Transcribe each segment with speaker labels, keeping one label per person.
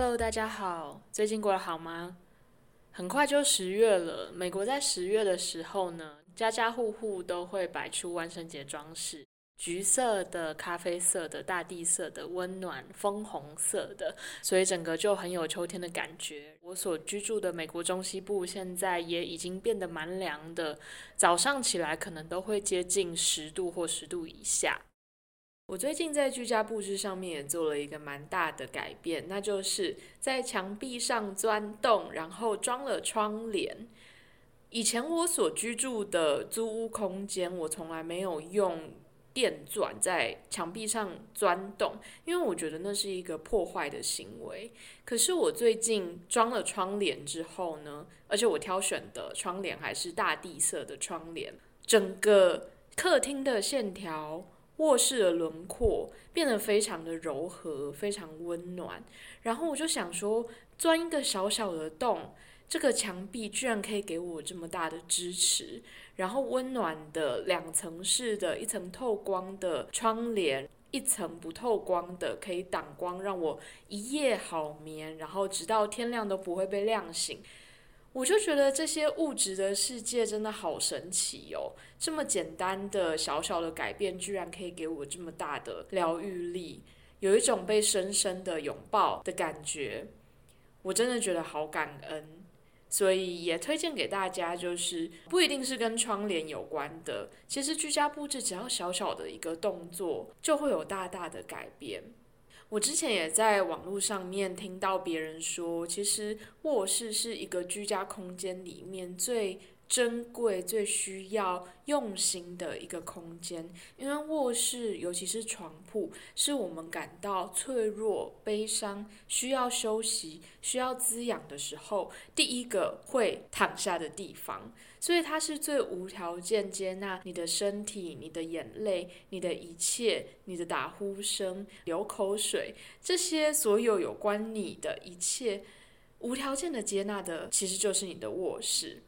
Speaker 1: Hello，大家好，最近过得好吗？很快就十月了，美国在十月的时候呢，家家户户都会摆出万圣节装饰，橘色的、咖啡色的、大地色的、温暖枫红色的，所以整个就很有秋天的感觉。我所居住的美国中西部现在也已经变得蛮凉的，早上起来可能都会接近十度或十度以下。我最近在居家布置上面也做了一个蛮大的改变，那就是在墙壁上钻洞，然后装了窗帘。以前我所居住的租屋空间，我从来没有用电钻在墙壁上钻洞，因为我觉得那是一个破坏的行为。可是我最近装了窗帘之后呢，而且我挑选的窗帘还是大地色的窗帘，整个客厅的线条。卧室的轮廓变得非常的柔和，非常温暖。然后我就想说，钻一个小小的洞，这个墙壁居然可以给我这么大的支持。然后温暖的两层式的，一层透光的窗帘，一层不透光的，可以挡光，让我一夜好眠。然后直到天亮都不会被亮醒。我就觉得这些物质的世界真的好神奇哦！这么简单的小小的改变，居然可以给我这么大的疗愈力，有一种被深深的拥抱的感觉。我真的觉得好感恩，所以也推荐给大家，就是不一定是跟窗帘有关的，其实居家布置只要小小的一个动作，就会有大大的改变。我之前也在网络上面听到别人说，其实卧室是一个居家空间里面最。珍贵、最需要用心的一个空间，因为卧室，尤其是床铺，是我们感到脆弱、悲伤、需要休息、需要滋养的时候，第一个会躺下的地方。所以，它是最无条件接纳你的身体、你的眼泪、你的一切、你的打呼声、流口水，这些所有有关你的一切，无条件的接纳的，其实就是你的卧室。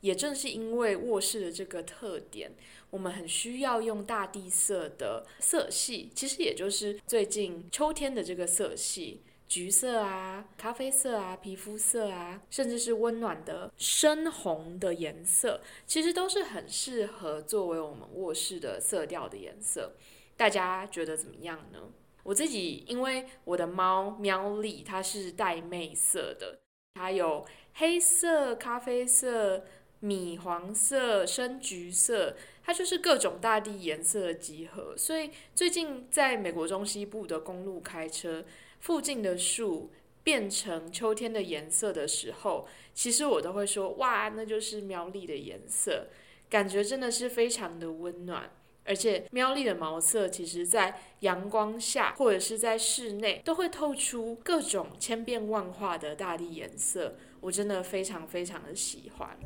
Speaker 1: 也正是因为卧室的这个特点，我们很需要用大地色的色系，其实也就是最近秋天的这个色系，橘色啊、咖啡色啊、皮肤色啊，甚至是温暖的深红的颜色，其实都是很适合作为我们卧室的色调的颜色。大家觉得怎么样呢？我自己因为我的猫喵丽它是带媚色的，它有黑色、咖啡色。米黄色、深橘色，它就是各种大地颜色的集合。所以最近在美国中西部的公路开车，附近的树变成秋天的颜色的时候，其实我都会说：哇，那就是苗栗的颜色，感觉真的是非常的温暖。而且喵丽的毛色，其实在阳光下或者是在室内，都会透出各种千变万化的大地颜色。我真的非常非常的喜欢。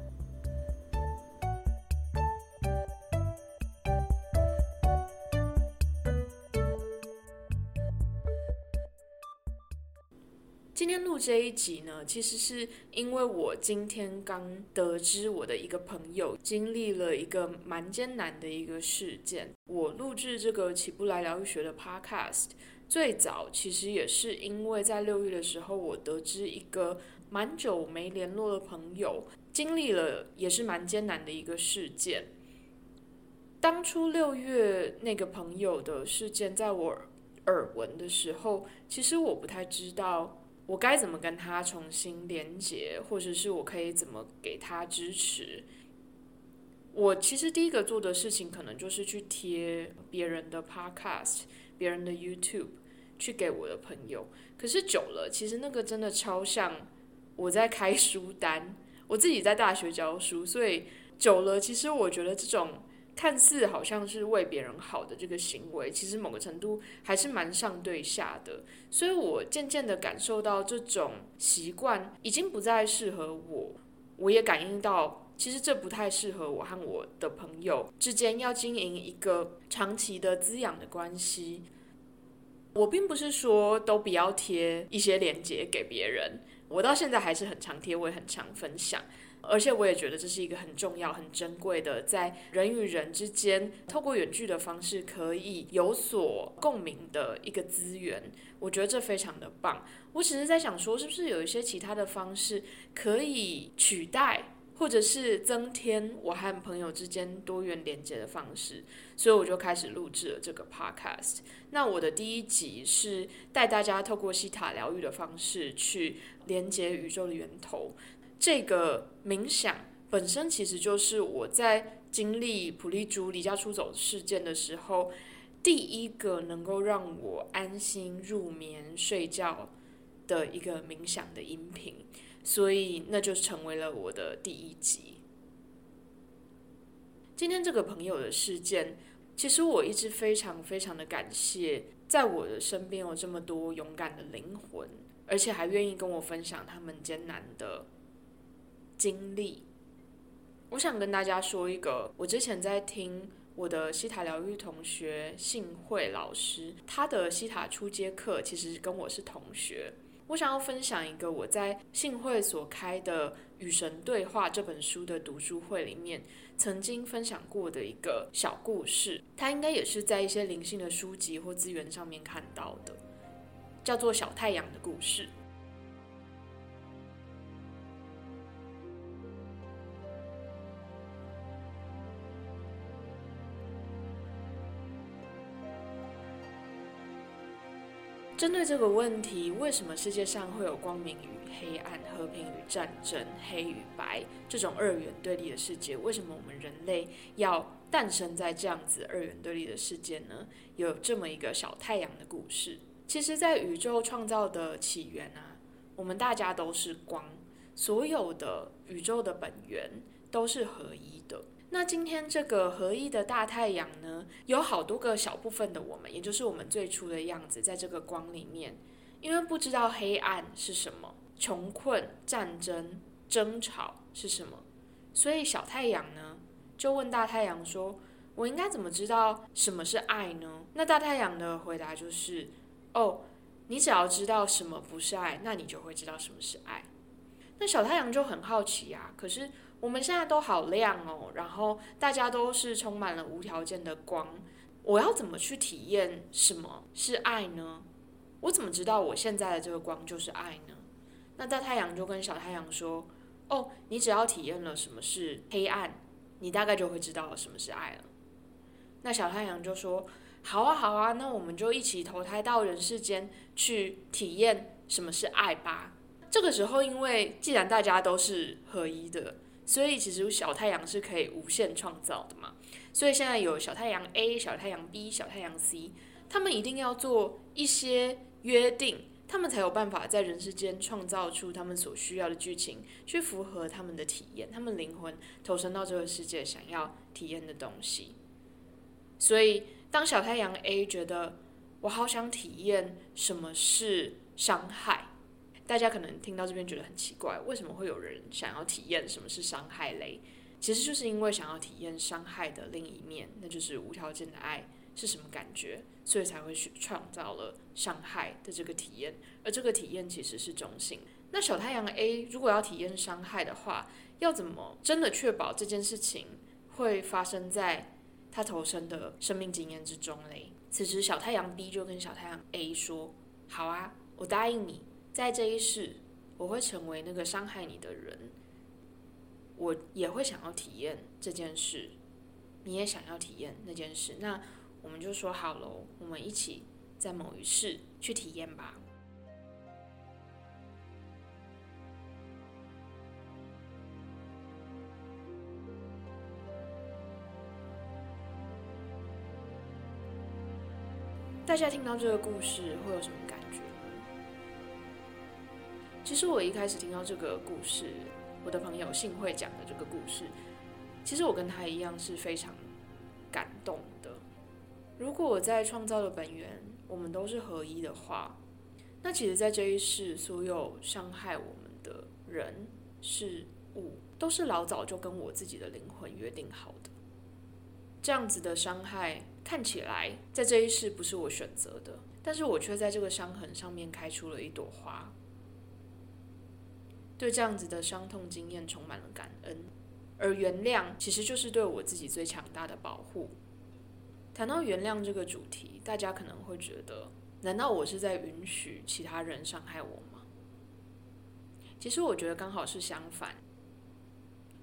Speaker 1: 今天录这一集呢，其实是因为我今天刚得知我的一个朋友经历了一个蛮艰难的一个事件。我录制这个起不来疗愈学的 Podcast，最早其实也是因为在六月的时候，我得知一个蛮久没联络的朋友经历了也是蛮艰难的一个事件。当初六月那个朋友的事件，在我耳闻的时候，其实我不太知道。我该怎么跟他重新连接，或者是我可以怎么给他支持？我其实第一个做的事情，可能就是去贴别人的 Podcast、别人的 YouTube，去给我的朋友。可是久了，其实那个真的超像我在开书单。我自己在大学教书，所以久了，其实我觉得这种。看似好像是为别人好的这个行为，其实某个程度还是蛮上对下的。所以我渐渐的感受到这种习惯已经不再适合我，我也感应到其实这不太适合我和我的朋友之间要经营一个长期的滋养的关系。我并不是说都不要贴一些链接给别人，我到现在还是很常贴，我也很常分享。而且我也觉得这是一个很重要、很珍贵的，在人与人之间透过远距的方式可以有所共鸣的一个资源。我觉得这非常的棒。我只是在想说，是不是有一些其他的方式可以取代？或者是增添我和朋友之间多元连接的方式，所以我就开始录制了这个 podcast。那我的第一集是带大家透过西塔疗愈的方式去连接宇宙的源头。这个冥想本身其实就是我在经历普利珠离家出走事件的时候，第一个能够让我安心入眠睡觉的一个冥想的音频。所以，那就成为了我的第一集。今天这个朋友的事件，其实我一直非常非常的感谢，在我的身边有这么多勇敢的灵魂，而且还愿意跟我分享他们艰难的经历。我想跟大家说一个，我之前在听我的西塔疗愈同学幸会老师，他的西塔初阶课，其实跟我是同学。我想要分享一个我在幸会所开的《与神对话》这本书的读书会里面曾经分享过的一个小故事，它应该也是在一些灵性的书籍或资源上面看到的，叫做《小太阳的故事》。针对这个问题，为什么世界上会有光明与黑暗、和平与战争、黑与白这种二元对立的世界？为什么我们人类要诞生在这样子二元对立的世界呢？有这么一个小太阳的故事。其实，在宇宙创造的起源啊，我们大家都是光，所有的宇宙的本源都是合一的。那今天这个合一的大太阳呢，有好多个小部分的我们，也就是我们最初的样子，在这个光里面。因为不知道黑暗是什么，穷困、战争、争吵是什么，所以小太阳呢就问大太阳说：“我应该怎么知道什么是爱呢？”那大太阳的回答就是：“哦，你只要知道什么不是爱，那你就会知道什么是爱。”那小太阳就很好奇啊，可是。我们现在都好亮哦，然后大家都是充满了无条件的光。我要怎么去体验什么是爱呢？我怎么知道我现在的这个光就是爱呢？那大太阳就跟小太阳说：“哦，你只要体验了什么是黑暗，你大概就会知道什么是爱了。”那小太阳就说：“好啊，好啊，那我们就一起投胎到人世间去体验什么是爱吧。”这个时候，因为既然大家都是合一的。所以其实小太阳是可以无限创造的嘛，所以现在有小太阳 A、小太阳 B、小太阳 C，他们一定要做一些约定，他们才有办法在人世间创造出他们所需要的剧情，去符合他们的体验，他们灵魂投身到这个世界想要体验的东西。所以当小太阳 A 觉得我好想体验什么是伤害。大家可能听到这边觉得很奇怪，为什么会有人想要体验什么是伤害嘞？其实就是因为想要体验伤害的另一面，那就是无条件的爱是什么感觉，所以才会去创造了伤害的这个体验。而这个体验其实是中性。那小太阳 A 如果要体验伤害的话，要怎么真的确保这件事情会发生在他投身的生命经验之中嘞？此时小太阳 B 就跟小太阳 A 说：“好啊，我答应你。”在这一世，我会成为那个伤害你的人，我也会想要体验这件事，你也想要体验那件事，那我们就说好喽，我们一起在某一世去体验吧。大家听到这个故事会有什么感觉？其实我一开始听到这个故事，我的朋友幸会讲的这个故事，其实我跟他一样是非常感动的。如果我在创造的本源，我们都是合一的话，那其实，在这一世，所有伤害我们的人事物，都是老早就跟我自己的灵魂约定好的。这样子的伤害看起来在这一世不是我选择的，但是我却在这个伤痕上面开出了一朵花。对这样子的伤痛经验充满了感恩，而原谅其实就是对我自己最强大的保护。谈到原谅这个主题，大家可能会觉得，难道我是在允许其他人伤害我吗？其实我觉得刚好是相反。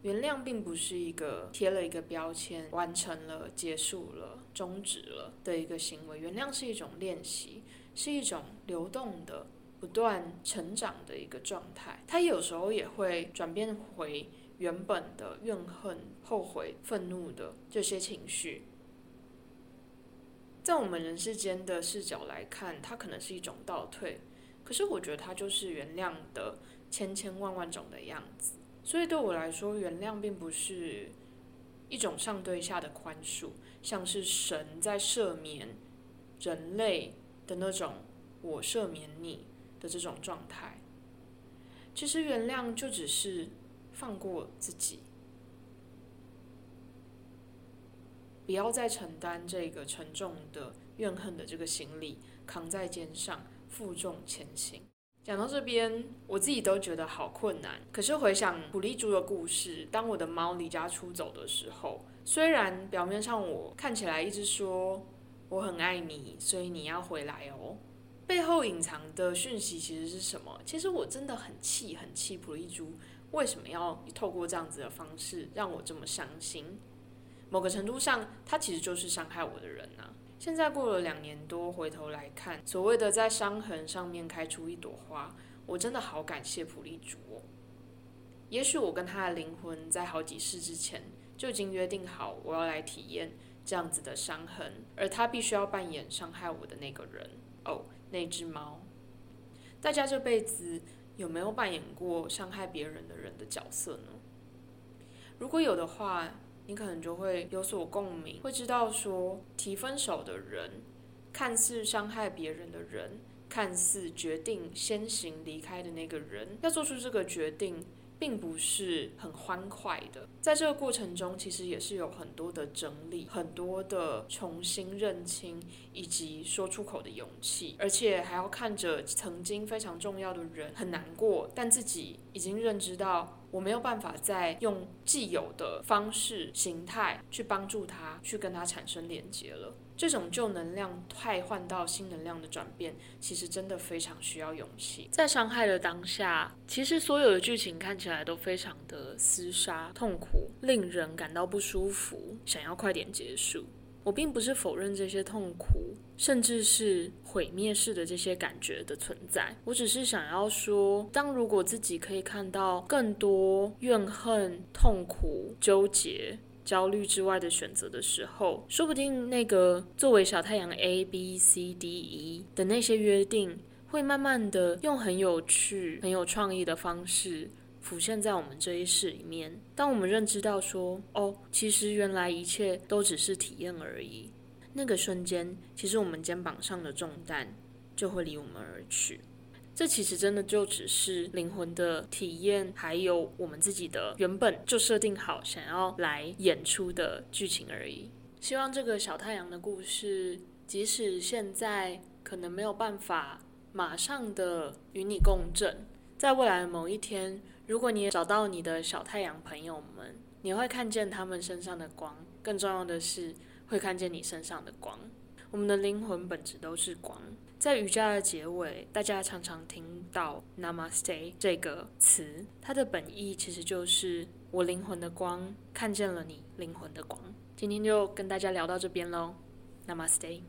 Speaker 1: 原谅并不是一个贴了一个标签、完成了、结束了、终止了的一个行为。原谅是一种练习，是一种流动的、不断成长的一个状态。它有时候也会转变回原本的怨恨、后悔、愤怒的这些情绪。在我们人世间的视角来看，它可能是一种倒退，可是我觉得它就是原谅的千千万万种的样子。所以对我来说，原谅并不是一种上对下的宽恕，像是神在赦免人类的那种“我赦免你”的这种状态。其实原谅就只是放过自己，不要再承担这个沉重的怨恨的这个行李，扛在肩上，负重前行。讲到这边，我自己都觉得好困难。可是回想普利猪的故事，当我的猫离家出走的时候，虽然表面上我看起来一直说我很爱你，所以你要回来哦，背后隐藏的讯息其实是什么？其实我真的很气，很气普利珠为什么要透过这样子的方式让我这么伤心？某个程度上，他其实就是伤害我的人呐。现在过了两年多，回头来看，所谓的在伤痕上面开出一朵花，我真的好感谢普利珠哦。也许我跟他的灵魂在好几世之前就已经约定好，我要来体验这样子的伤痕，而他必须要扮演伤害我的那个人哦，那只猫。大家这辈子有没有扮演过伤害别人的人的角色呢？如果有的话。你可能就会有所共鸣，会知道说提分手的人，看似伤害别人的人，看似决定先行离开的那个人，要做出这个决定。并不是很欢快的，在这个过程中，其实也是有很多的整理，很多的重新认清，以及说出口的勇气，而且还要看着曾经非常重要的人很难过，但自己已经认知到我没有办法再用既有的方式形态去帮助他，去跟他产生连接了。这种旧能量替换到新能量的转变，其实真的非常需要勇气。在伤害的当下，其实所有的剧情看起来都非常的厮杀、痛苦，令人感到不舒服，想要快点结束。我并不是否认这些痛苦，甚至是毁灭式的这些感觉的存在。我只是想要说，当如果自己可以看到更多怨恨、痛苦、纠结。焦虑之外的选择的时候，说不定那个作为小太阳 A B C D E 的那些约定，会慢慢的用很有趣、很有创意的方式浮现在我们这一世里面。当我们认知到说，哦，其实原来一切都只是体验而已，那个瞬间，其实我们肩膀上的重担就会离我们而去。这其实真的就只是灵魂的体验，还有我们自己的原本就设定好想要来演出的剧情而已。希望这个小太阳的故事，即使现在可能没有办法马上的与你共振，在未来的某一天，如果你也找到你的小太阳朋友们，你会看见他们身上的光。更重要的是，会看见你身上的光。我们的灵魂本质都是光。在瑜伽的结尾，大家常常听到 Namaste 这个词。它的本意其实就是我灵魂的光，看见了你灵魂的光。今天就跟大家聊到这边喽，Namaste。